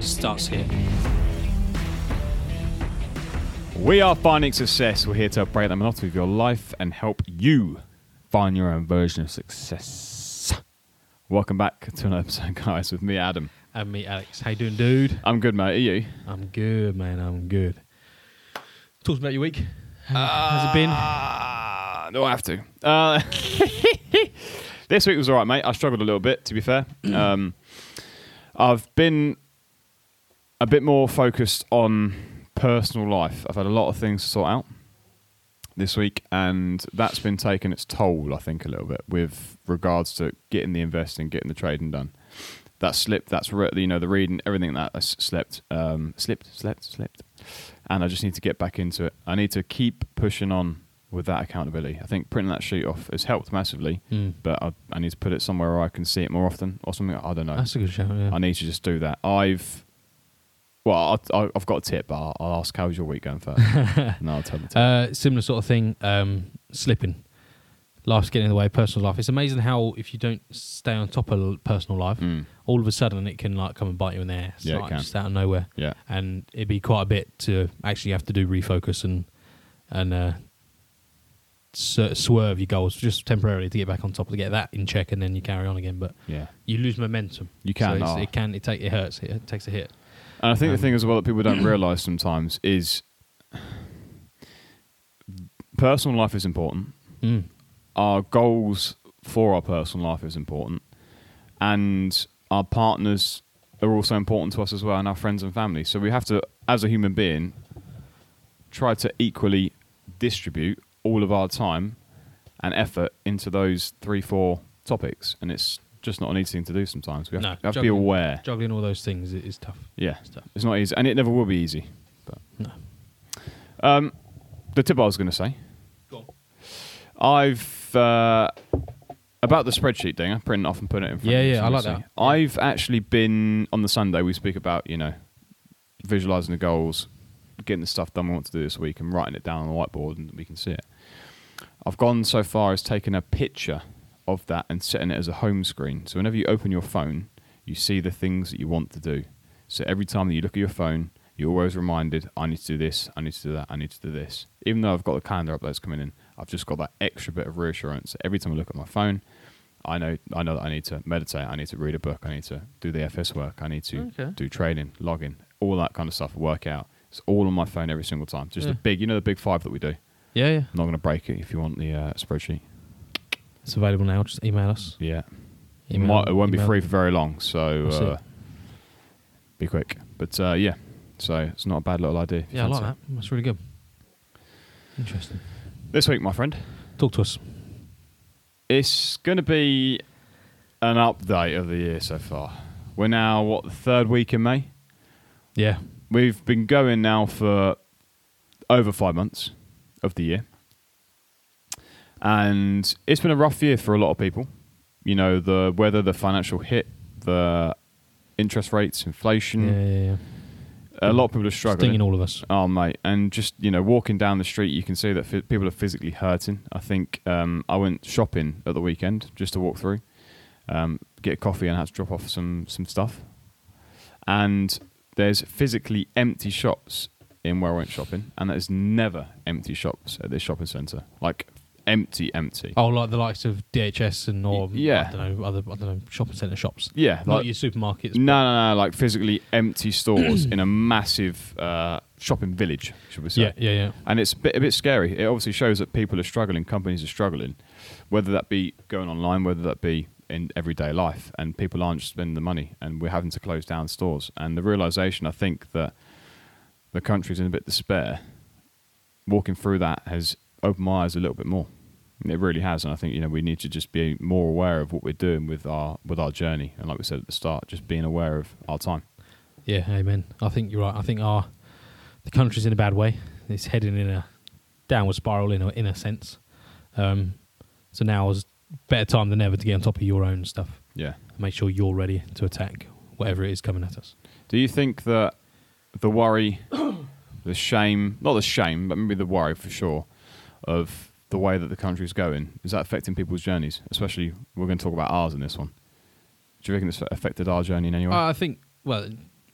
starts here. We are finding success. We're here to break the monotony of your life and help you find your own version of success. Welcome back to another episode, guys, with me, Adam. And me, Alex. How you doing, dude? I'm good, mate. Are you? I'm good, man. I'm good. Talk about your week. How's it been? No, I have to? Uh, this week was all right, mate. I struggled a little bit, to be fair. Um, I've been a bit more focused on personal life. I've had a lot of things to sort out this week, and that's been taking its toll, I think, a little bit with regards to getting the investing, getting the trading done. That slipped. That's re- you know the reading, everything that has slipped, um, slipped, slipped, slipped, and I just need to get back into it. I need to keep pushing on with that accountability. I think printing that sheet off has helped massively, Mm. but I, I need to put it somewhere where I can see it more often or something. I don't know. That's a good shout, yeah. I need to just do that. I've well, I, I, I've got a tip, but I'll, I'll ask how's your week going first. no, I'll tell the tip. Uh, similar sort of thing, um, slipping. Life's getting in the way personal life. It's amazing how if you don't stay on top of personal life, Mm, all of a sudden it can like come and bite you in the ass. Yeah, like just out of nowhere. yeah, And it'd be quite a bit to actually have to do refocus and and uh, swerve your goals just temporarily to get back on top to get that in check, and then you carry on again. But yeah. you lose momentum. You can. So it's- oh. it can. It take. It hurts. It takes a hit. And I think Um, the thing as well that people don't realise sometimes is personal life is important. Mm. Our goals for our personal life is important, and our partners are also important to us as well, and our friends and family. So we have to, as a human being, try to equally distribute all of our time and effort into those three, four topics, and it's just not an easy thing to do sometimes. We have, No, to, we have to be aware. Juggling all those things is tough. Yeah, It's tough. it's not easy, and it never will be easy. But No. um, the tip I was going to say, Go on. I've uh, about the spreadsheet thing. I print it off and put it in. Front Yeah, yeah, I like that. I've actually been on the Sunday. We speak about you know visualizing the goals, getting the stuff done we want to do this week, and writing it down on the whiteboard, and we can see it. I've gone so far as taking a picture of that and setting it as a home screen. So whenever you open your phone, you see the things that you want to do. So every time that you look at your phone, you're always reminded, I need to do this, I need to do that, I need to do this. Even though I've got the calendar updates coming in, I've just got that extra bit of reassurance. Every time I look at my phone, I know I know that I need to meditate, I need to read a book, I need to do the FS work, I need to Okay. do training, login, all that kind of stuff, work out. It's all on my phone every single time. Just Yeah. the big, you know, the big five that we do. Yeah, yeah. I'm not going to break it if you want the uh, spreadsheet. It's available now. Just email us. Yeah. It, Email- might, it won't be free for very long, so We'll uh, be quick. But uh, yeah, so it's not a bad little idea. Yeah, I like that. That's really good. Interesting. This week, my friend, Talk to us. it's going to be an update of the year so far. We're now, what, the third week in May? Yeah. We've been going now for over five months of the year. And it's been a rough year for a lot of people. You know, the weather, the financial hit, the interest rates, inflation, Yeah, yeah, yeah. a lot of people are struggling. Stinging all of us. Oh mate, and just you know, walking down the street, you can see that fi- people are physically hurting. I think um, I went shopping at the weekend just to walk through, um, get a coffee, and had to drop off some some stuff. And there's physically empty shops in where I went shopping, and there's never empty shops at this shopping centre. Like empty, empty. Oh, like the likes of BHS and or yeah. I don't know other I don't know shopping centre shops. Yeah, Not like, your supermarkets. no, no, no, like physically empty stores in a massive uh, shopping village, should we say? Yeah, yeah, yeah. And it's a bit, a bit scary. It obviously shows that people are struggling, companies are struggling, whether that be going online, whether that be in everyday life, and people aren't spending the money, and we're having to close down stores. And the realization, I think, that the country's in a bit despair, walking through that has opened my eyes a little bit more. It really has, and I think you know we need to just be more aware of what we're doing with our with our journey, and like we said at the start, just being aware of our time. Yeah, amen. I think you're right. I think our the country's in a bad way. It's heading in a downward spiral in a in a sense. Um, so now is better time than ever to get on top of your own stuff. Yeah. Make sure you're ready to attack whatever it is coming at us. Do you think that the worry, the shame, not the shame, but maybe the worry for sure, of the way that the country's going, is that affecting people's journeys? Especially, we're going to talk about ours in this one. Do you reckon it's affected our journey in any way? Uh, I think, well,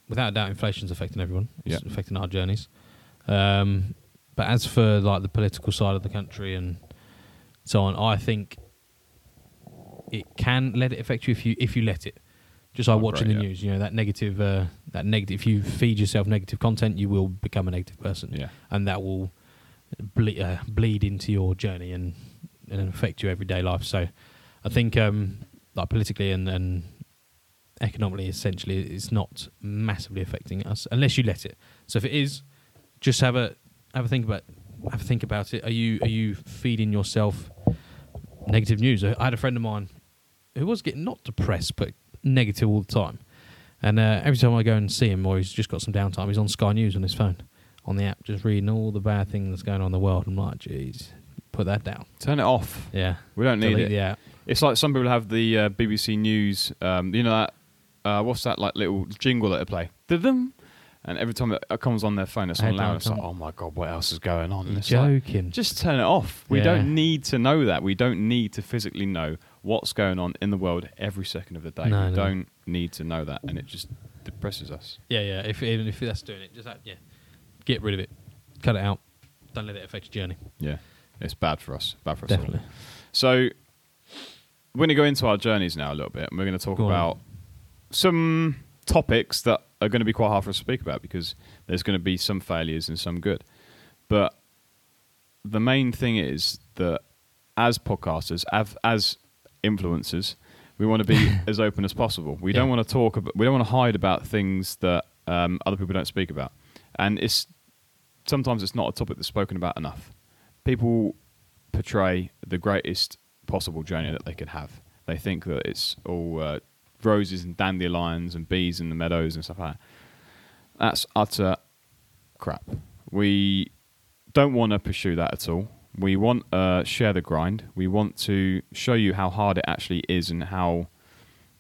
without a doubt, inflation's affecting everyone. It's Yeah. affecting our journeys. Um, but as for like the political side of the country and so on, I think it can let it affect you if you if you let it. Just like I watching agree, the yeah. news, you know that negative, uh, that negative. If you feed yourself negative content, you will become a negative person, yeah. and that will ble- uh, bleed into your journey and and affect your everyday life. So, I think um, like politically and, and economically, essentially, it's not massively affecting us unless you let it. So if it is, just have a have a think about have a think about it. Are you are you feeding yourself negative news? I had a friend of mine who was getting not depressed but negative all the time, and uh, every time I go and see him or he's just got some downtime, he's on Sky News on his phone on the app, just reading all the bad things going on in the world. I'm like, jeez, put that down. Turn it off. Yeah, We don't need delete it. the app. It's like some people have the uh, BBC News. Um, you know that uh, what's that like little jingle that they play? Da-dum. And every time it comes on their phone, it's on loud. It's like, oh my god, what else is going on? And You're it's like, joking. just turn it off. We Yeah. don't need to know that. We don't need to physically know what's going on in the world every second of the day. No, we no. don't need to know that, and it just depresses us. Yeah, yeah. If even if that's doing it, just that, yeah, get rid of it, cut it out. Don't let it affect your journey. Yeah, it's bad for us. Bad for us. all. Definitely. So we're going to go into our journeys now a little bit, and we're going to talk Go on. about some topics that are going to be quite hard for us to speak about because there's going to be some failures and some good. But the main thing is that as podcasters, as, as influencers, we want to be as open as possible. We don't want to talk about, we don't want to hide about things that um, other people don't speak about. And it's sometimes it's not a topic that's spoken about enough. People portray the greatest possible journey that they could have. They think that it's all uh, roses and dandelions and bees in the meadows and stuff like that. That's utter crap. We don't want to pursue that at all. We want to uh, share the grind. We want to show you how hard it actually is and how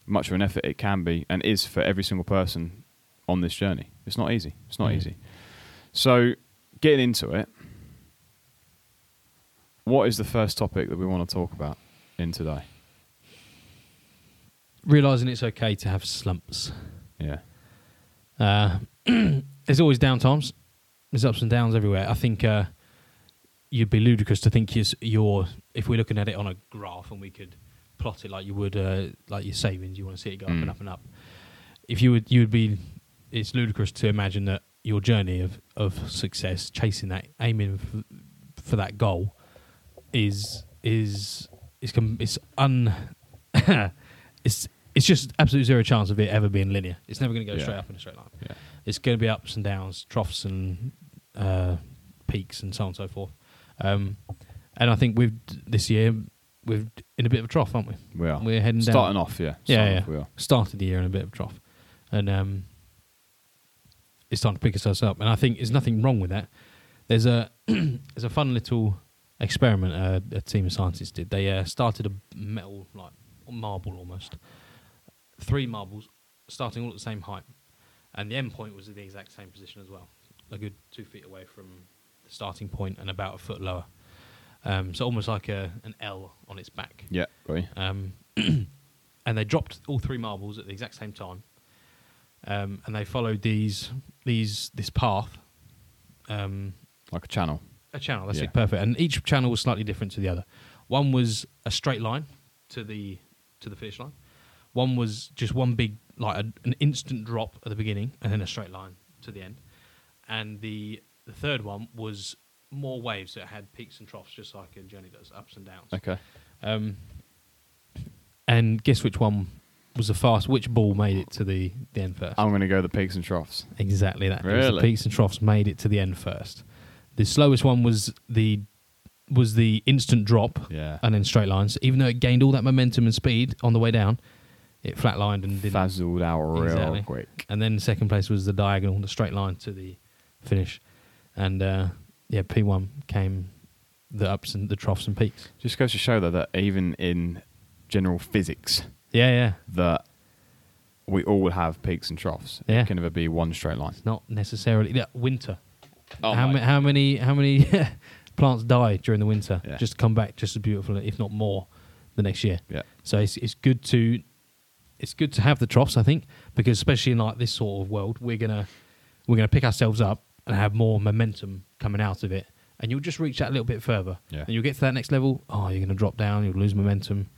much of an effort it can be and is for every single person on this journey. It's not easy. It's not Mm. easy. So, getting into it, what is the first topic that we want to talk about in today? Realizing it's okay to have slumps. Yeah. Uh, there's always downtimes. There's ups and downs everywhere. I think uh, you'd be ludicrous to think you're, you're, if we're looking at it on a graph and we could plot it like you would, uh, like your savings, you want to see it go up Mm. and up and up. If you would, you would be. It's ludicrous to imagine that your journey of, of success, chasing that, aiming f- for that goal, is is is com- it's un. it's it's just absolute zero chance of it ever being linear. It's never going to go Yeah. straight up in a straight line Yeah. it's going to be ups and downs, troughs and uh, peaks, and so on and so forth. Um, and I think we've this year we're in a bit of a trough, aren't we? We are. We're heading Starting down. off, yeah. Yeah, yeah. off, we are. Started the year in a bit of a trough, and um, it's time to pick ourselves up. And I think there's nothing wrong with that. There's a there's a fun little experiment uh, a team of scientists did. They uh, started a metal like marble almost, three marbles starting all at the same height, and the end point was at the exact same position as well, a good two feet away from the starting point and about a foot lower. Um, so almost like a, an L on its back. Yeah, you. Um, and they dropped all three marbles at the exact same time. Um, and they followed these these this path, um, Like a channel. a channel. That's Yeah. it, perfect. And each channel was slightly different to the other. One was a straight line to the to the finish line. One was just one big like a, an instant drop at the beginning, and then a straight line to the end. And the the third one was more waves. that had peaks and troughs, just like a journey does, ups and downs. Okay. Um, and guess which one was the fast? Which ball made it to the, the end first? I'm going to go the peaks and troughs. exactly that. Really? The peaks and troughs made it to the end first. The slowest one was the was the instant drop Yeah. and then straight lines. Even though it gained all that momentum and speed on the way down, it flatlined and didn't. Fizzled out real Exactly. quick. And then second place was the diagonal, the straight line to the finish, and uh, yeah, P one came the ups and the troughs and peaks. Just goes to show though that even in general physics, Yeah, yeah. that we all have peaks and troughs. Yeah. It can never be one straight line. It's not necessarily yeah, winter. Oh, how, ma- how many how many plants die during the winter? Yeah. Just come back just as beautiful, if not more, the next year. Yeah. So it's it's good to it's good to have the troughs, I think, because especially in like this sort of world, we're gonna we're gonna pick ourselves up and have more momentum coming out of it, and you'll just reach that a little bit further, Yeah. and you'll get to that next level. Oh, you're gonna drop down, you'll lose momentum,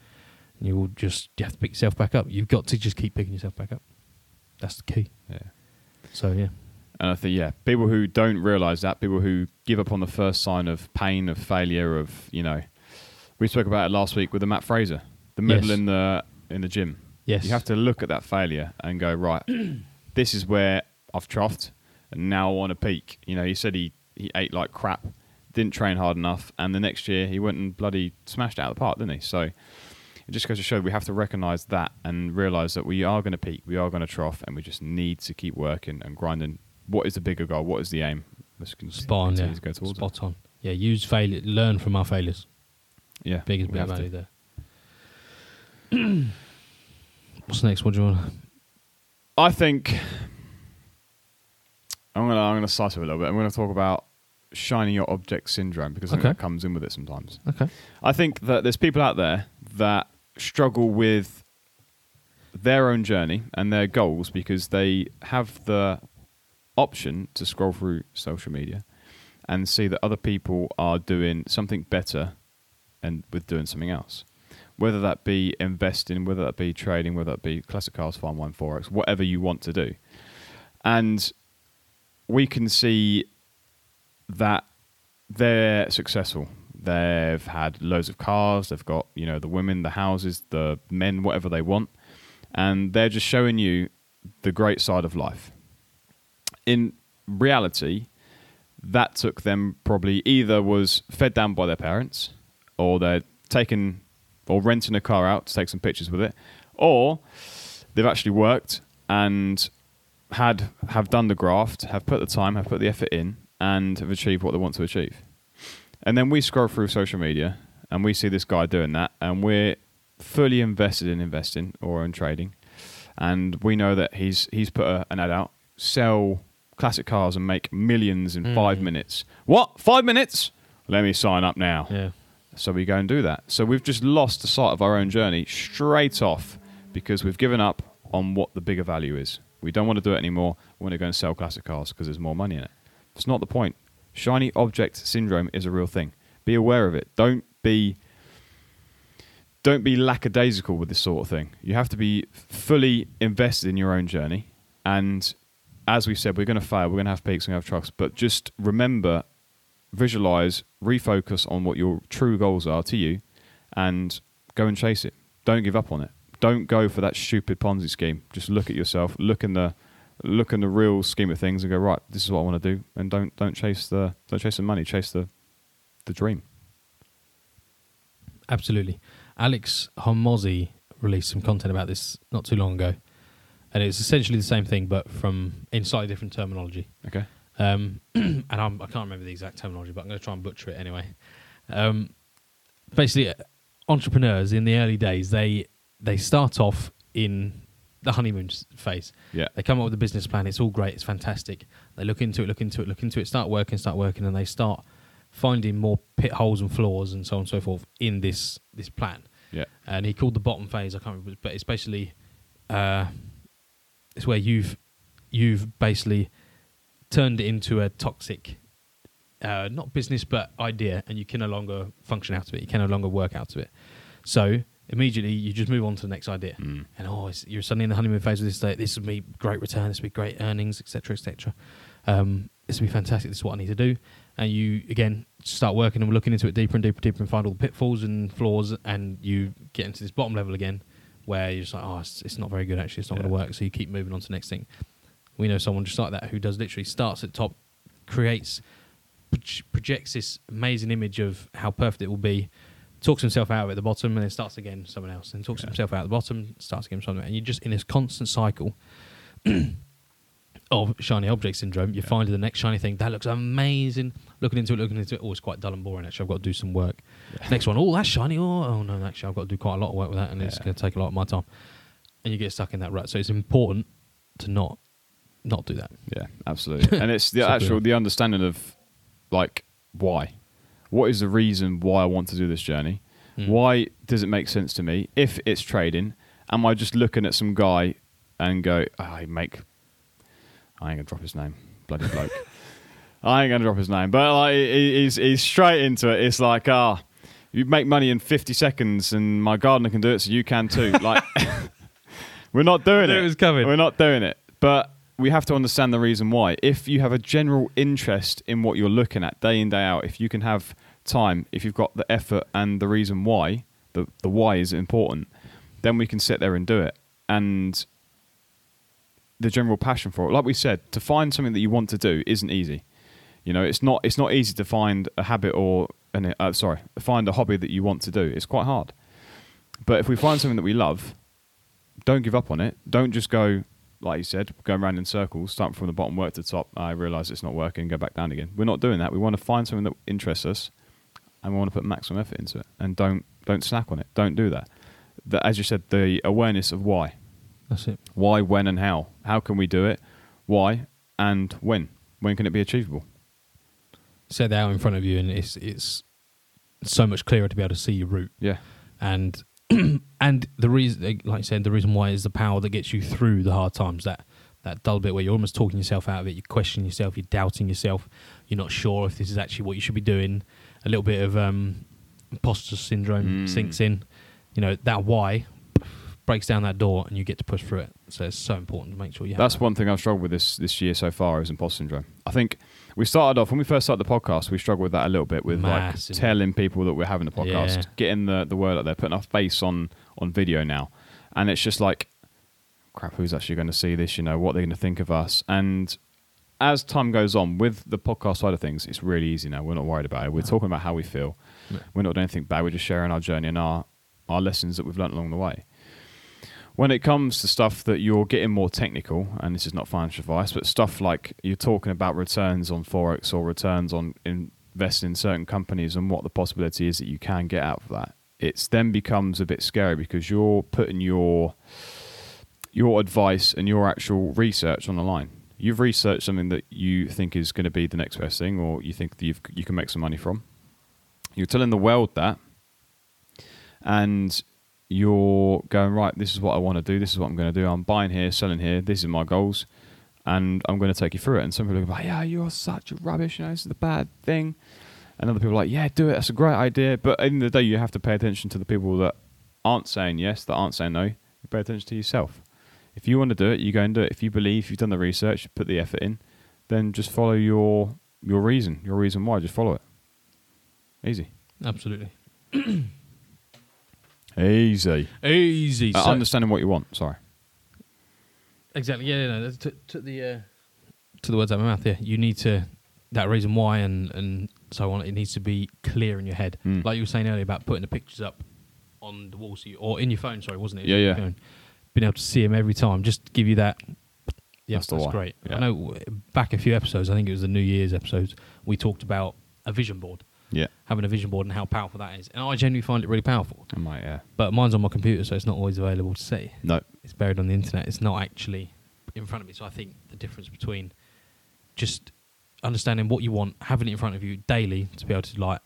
and you'll just you have to pick yourself back up. You've got to just keep picking yourself back up. That's the key. Yeah. So yeah, And I think, yeah, people who don't realize that, people who give up on the first sign of pain, of failure, of, you know, we spoke about it last week with the Matt Fraser, the medal Yes. in the in the gym. yes, You have to look at that failure and go, right, this is where I've troughed and now I want to peak. You know, he said he, he ate like crap, didn't train hard enough, and the next year he went and bloody smashed out of the park, didn't he? So it just goes to show we have to recognize that and realize that we are going to peak, we are going to trough, and we just need to keep working and grinding. What is the bigger goal? What is the aim? Let's Spot on, yeah. to go towards it. Spot on. Yeah, use failure, learn from our failures. Yeah, Biggest bit of have to. value there. What's next? What do you want? I think I'm gonna I'm gonna slice it a little bit. I'm gonna talk about shining your object syndrome because I think Okay. that comes in with it sometimes. Okay. I think that there's people out there that struggle with their own journey and their goals because they have the option to scroll through social media and see that other people are doing something better and with doing something else. Whether that be investing, whether that be trading, whether that be classic cars, farm wine, forex, whatever you want to do. And we can see that they're successful. They've had loads of cars. They've got you know the women, the houses, the men, whatever they want, and they're just showing you the great side of life. In reality, that took them probably either was fed down by their parents, or they're taking or renting a car out to take some pictures with it, or they've actually worked and had have done the graft, have put the time, have put the effort in, and have achieved what they want to achieve. And then we scroll through social media and we see this guy doing that, and we're fully invested in investing or in trading, and we know that he's he's put a, an ad out, sell classic cars and make millions in five Mm. minutes. What? Five minutes? Let me sign up now. Yeah. So we go and do that. So we've just lost the sight of our own journey straight off because we've given up on what the bigger value is. We don't want to do it anymore. We want to go and sell classic cars because there's more money in it. It's not the point. Shiny object syndrome is a real thing. Be aware of it. Don't be don't be lackadaisical with this sort of thing. You have to be fully invested in your own journey. And as we said, we're going to fail. We're going to have peaks. To have troughs. But just remember visualize, refocus on what your true goals are to you, and go and chase it. Don't give up on it. Don't go for that stupid Ponzi scheme. Just look at yourself, look in the look in the real scheme of things, and go right. This is what I want to do, and don't don't chase the don't chase the money. Chase the the dream. Absolutely. Alex Hormozi released some content about this not too long ago, and it's essentially the same thing, but from in slightly different terminology. Okay. Um, and I'm, I can't remember the exact terminology, but I'm going to try and butcher it anyway. Um, basically, uh, entrepreneurs in the early days they they start off in the honeymoon phase. Yeah. They come up with a business plan. It's all great. It's fantastic. They look into it, look into it, look into it. Start working, start working, and they start finding more pit holes and flaws and so on and so forth in this this plan. Yeah. And he called the bottom phase. I can't remember, but it's basically uh, it's where you've you've basically turned it into a toxic, uh, not business but idea, and you can no longer function out of it. You can no longer work out of it. So immediately you just move on to the next idea, Mm. and oh, it's, you're suddenly in the honeymoon phase of this. Day. This would be great return. This would be great earnings, etc., etc. Um, this would be fantastic. This is what I need to do. And you again start working and looking into it deeper and deeper, and deeper, and find all the pitfalls and flaws, and you get into this bottom level again, where you're just like, oh, it's, it's not very good. Actually, it's not going to work. So you keep moving on to the next thing. We know someone just like that who does literally starts at top, creates, projects this amazing image of how perfect it will be, talks himself out at the bottom and then starts again someone else and talks Yeah. himself out at the bottom starts again someone else. and you're just in this constant cycle of shiny object syndrome. You're finding the next shiny thing. That looks amazing. Looking into it looking into it oh it's quite dull and boring actually. I've got to do some work. Next one oh that's shiny. Oh, oh no actually I've got to do quite a lot of work with that and it's going to take a lot of my time. And you get stuck in that rut. So it's important to not not do that. Yeah, absolutely. and it's the actual the understanding of like why. What is the reason why I want to do this journey? Mm. Why does it make sense to me? If it's trading, am I just looking at some guy and go, oh, I make I ain't gonna drop his name. Bloody bloke. I ain't gonna drop his name. But like he's he's straight into it. It's like, ah, you make money in fifty seconds and my gardener can do it, so you can too. Like we're not doing it. it was coming. We're not doing it. But we have to understand the reason why. If you have a general interest in what you're looking at day in, day out, if you can have time, if you've got the effort and the reason why, the, the why is important, then we can sit there and do it. And the general passion for it, like we said, to find something that you want to do isn't easy. You know, it's not it's not easy to find a habit or an, uh, sorry, find a hobby that you want to do. It's quite hard. But if we find something that we love, don't give up on it. Don't just go, like you said, go around in circles, start from the bottom, work to the top. I realise it's not working, go back down again. We're not doing that. We want to find something that interests us, and we want to put maximum effort into it. And don't don't snack on it. Don't do that. The, as you said, the awareness of why, that's it why, when, and how. How can we do it? Why and when? When can it be achievable? set that out in front of you and it's it's so much clearer to be able to see your route Yeah, and and the reason like I said the reason why is the power that gets you through the hard times that that dull bit where you're almost talking yourself out of it you question yourself you're doubting yourself you're not sure if this is actually what you should be doing a little bit of um imposter syndrome Mm. sinks in you know that why breaks down that door and you get to push through it so it's so important to make sure you have That's that. one thing I've struggled with this this year so far is imposter syndrome. I think we started off when we first started the podcast, we struggled with that a little bit with Massively. like telling people that we're having a podcast, Yeah. getting the, the word out there, putting our face on on video now, and it's just like, crap, who's actually going to see this? You know, what they're going to think of us, and as time goes on with the podcast side of things, it's really easy now. We're not worried about it. We're talking about how we feel. Yeah. We're not doing anything bad. We're just sharing our journey and our our lessons that we've learned along the way when it comes to stuff that you're getting more technical, and this is not financial advice, but stuff like you're talking about returns on forex or returns on investing in certain companies and what the possibility is that you can get out of that, it's then becomes a bit scary because you're putting your your advice and your actual research on the line. You've researched something that you think is going to be the next best thing, or you think that you've, you can make some money from. You're telling the world that, and you're going right. This is what I want to do. This is what I'm going to do. I'm buying here, selling here. This is my goals, and I'm going to take you through it. And some people are like, "Yeah, you're such rubbish. You know, this is the bad thing." And other people are like, "Yeah, do it. That's a great idea." But in the the day, you have to pay attention to the people that aren't saying yes, that aren't saying no. You pay attention to yourself. If you want to do it, you go and do it. If you believe you've done the research, put the effort in, then just follow your your reason, your reason why. Just follow it. Easy. absolutely Easy. easy Uh, So- understanding what you want. Sorry. Exactly. Yeah, no, that's- took took the uh, to the words out of my mouth. Yeah, you need to that reason why and and so on. It needs to be clear in your head, Mm. like you were saying earlier about putting the pictures up on the wall, so you, or in your phone. Sorry, wasn't it? Yeah, Your yeah. phone. Being able to see them every time, just give you that. Yeah, That's that's, the great. Yeah. I know. Back a few episodes, I think it was the New Year's episodes. We talked about a vision board, Yeah. having a vision board, and how powerful that is. And I genuinely find it really powerful. I might. Yeah. But mine's on my computer, so it's not always available to see No. it's buried on the internet. It's not actually in front of me. So I think the difference between just understanding what you want, having it in front of you daily to be able to like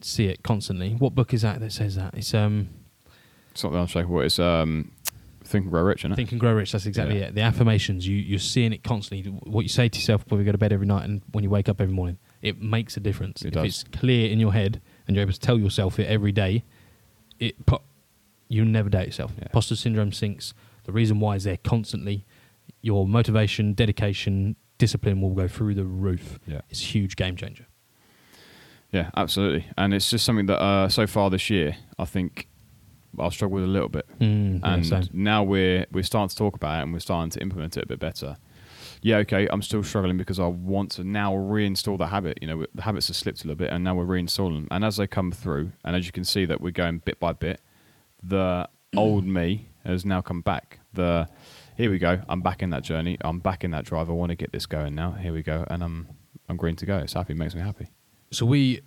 see it constantly. What book is that that says that? It's um It's not the unshakable. It's um, Think and Grow Rich, isn't it? Think and Grow Rich. That's exactly Yeah. it. The affirmations you you're seeing it constantly. What you say to yourself before you go to bed every night and when you wake up every morning, it makes a difference. It if does. it's clear in your head and you're able to tell yourself it every day, it po- you never doubt yourself. Yeah. Imposter syndrome sinks. The reason why is there constantly. Your motivation, dedication, discipline will go through the roof. Yeah. It's a huge game changer. Yeah, absolutely. And it's just something that uh, so far this year, I think I've struggled with a little bit. Mm, and same. now we're we're starting to talk about it and we're starting to implement it a bit better. Yeah, okay, I'm still struggling because I want to now reinstall the habit. You know, the habits have slipped a little bit, and now we're reinstalling them. And as they come through, and as you can see that we're going bit by bit, the old me has now come back. The here we go. I'm back in that journey. I'm back in that drive. I want to get this going now. Here we go, and I'm I'm green to go. It's happy. Makes me happy. So we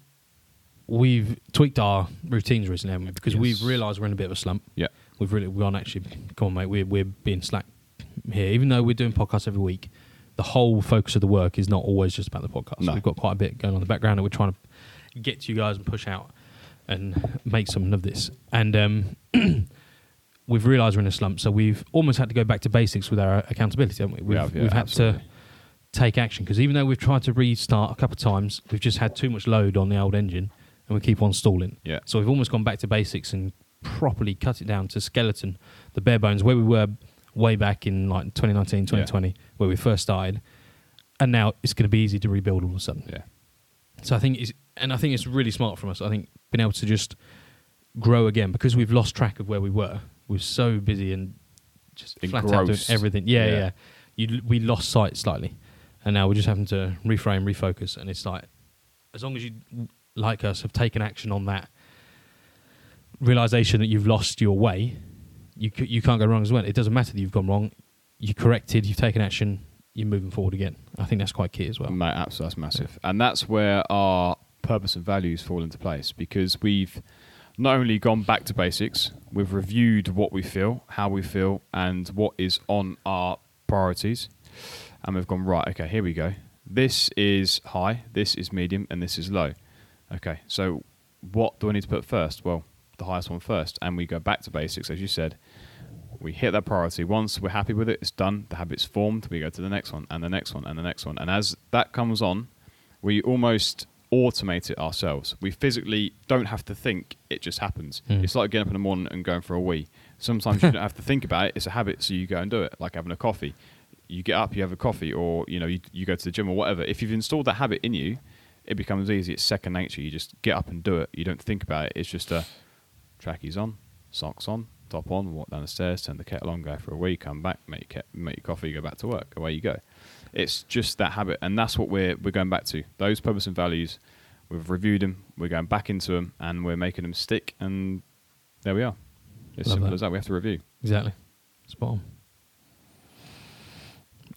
we've tweaked our routines recently, haven't we? Because Yes. we've realised we're in a bit of a slump. Yeah. We've really we've gone actually. Come on, mate. We're we're being slack here. Even though we're doing podcasts every week, the whole focus of the work is not always just about the podcast. No. We've got quite a bit going on in the background that we're trying to get to you guys and push out and make something of this. And um, we've realised we're in a slump, so we've almost had to go back to basics with our accountability, haven't we? We've, have, yeah, we've had absolutely. to take action because even though we've tried to restart a couple of times, we've just had too much load on the old engine and we keep on stalling. Yeah. So we've almost gone back to basics and properly cut it down to skeleton, the bare bones, where we were way back in like 2019, 2020, where we first started. And now it's going to be easy to rebuild all of a sudden. Yeah. So I think it's, and I think it's really smart from us. I think being able to just grow again because we've lost track of where we were. We're so busy and just flat out doing everything. Yeah, Yeah. yeah. You, we lost sight slightly, and now we're just having to reframe, refocus. And it's like, as long as you, like us, have taken action on that realization that you've lost your way, you you can't go wrong as well. It doesn't matter that you've gone wrong. You corrected. You've taken action. You're moving forward again. I think that's quite key as well. Mate, absolutely, that's massive, and that's where our purpose and values fall into place because we've not only gone back to basics, we've reviewed what we feel, how we feel, and what is on our priorities, and we've gone right. Okay, here we go. This is high, this is medium, and this is low. Okay, so what do I need to put first? Well, the highest one first, and we go back to basics, as you said. We hit that priority. Once we're happy with it, it's done. The habit's formed. We go to the next one, and the next one, and the next one. And as that comes on, we almost automate it ourselves. We physically don't have to think; it just happens. Mm. It's like getting up in the morning and going for a wee. Sometimes you don't have to think about it; it's a habit, so you go and do it. Like having a coffee. You get up, you have a coffee, or you know, you, you go to the gym or whatever. If you've installed that habit in you, it becomes easy. It's second nature. You just get up and do it. You don't think about it. It's just a trackies on, socks on, top on, walk down the stairs, turn the kettle on, go for a wee, come back, make your, ke- make your coffee, go back to work. Away you go. It's just that habit, and that's what we're we're going back to. Those purpose and values. We've reviewed them. We're going back into them, and we're making them stick. And there we are. It's Love simple that. as that. We have to review. Exactly. Spot on.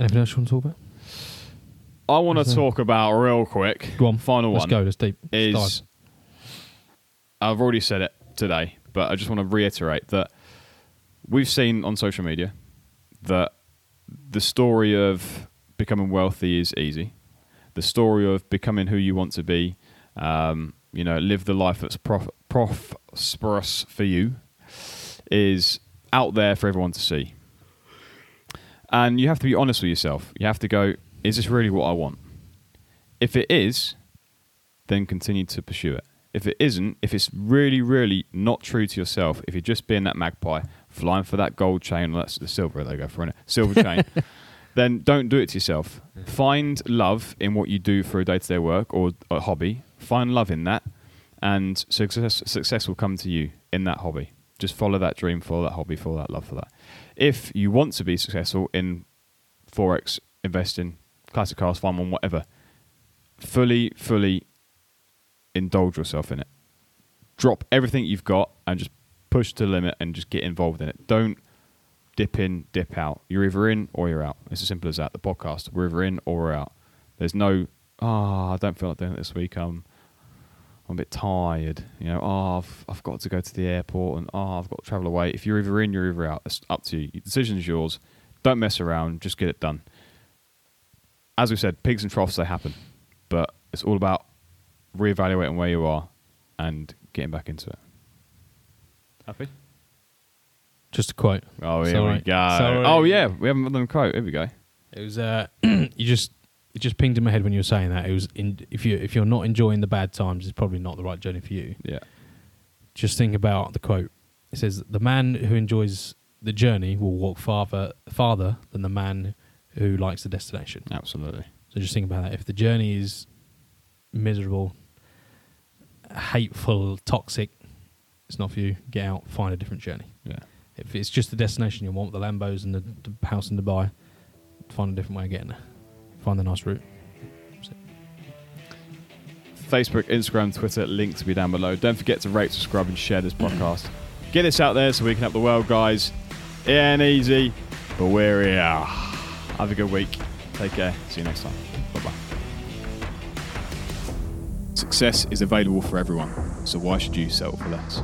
Anything else you want to talk about? I want to talk about real quick. Go on. Final Let's one. go. Let's deep. is dive. I've already said it today, but I just want to reiterate that we've seen on social media that the story of becoming wealthy is easy. The story of becoming who you want to be, um, you know, live the life that's prof- prosperous for you, is out there for everyone to see. And you have to be honest with yourself. You have to go, is this really what I want? If it is, then continue to pursue it. If it isn't, if it's really, really not true to yourself, if you're just being that magpie, flying for that gold chain, that's the silver they go for, in it? Silver chain, then don't do it to yourself. Find love in what you do for a day to day work or a hobby. Find love in that, and success, success will come to you in that hobby. Just follow that dream, follow that hobby, follow that love for that. If you want to be successful in Forex, investing, classic cars, farm on whatever, fully, fully indulge yourself in it. Drop everything you've got and just push to the limit and just get involved in it. Don't dip in, dip out. You're either in or you're out. It's as simple as that. The podcast, we're either in or we're out. There's no, oh, I don't feel like doing it this week. I'm, I'm a bit tired. You know, oh, I've, I've got to go to the airport and oh, I've got to travel away. If you're either in, you're either out. It's up to you. The decision's yours. Don't mess around. Just get it done. As we said, pigs and troughs, they happen. But it's all about reevaluating where you are and getting back into it. Happy? Just a quote. Oh, here Sorry. we go. Sorry. Oh, yeah. We haven't done a quote. Here we go. It was uh, you just it just pinged in my head when you were saying that. It was in, if you if you're not enjoying the bad times, it's probably not the right journey for you. Yeah. Just think about the quote. It says, "The man who enjoys the journey will walk farther farther than the man who likes the destination." Absolutely. So just think about that. If the journey is miserable, hateful, toxic, it's not for you. Get out, find a different journey. Yeah. If it's just the destination you want, the Lambos and the, the house in Dubai, find a different way of getting there. Find a nice route. Facebook, Instagram, Twitter, links will be down below. Don't forget to rate, subscribe, and share this podcast. Get this out there so we can help the world, guys. It ain't easy, but we're here. Have a good week. Take care. See you next time. Bye bye. Success is available for everyone, so why should you settle for less?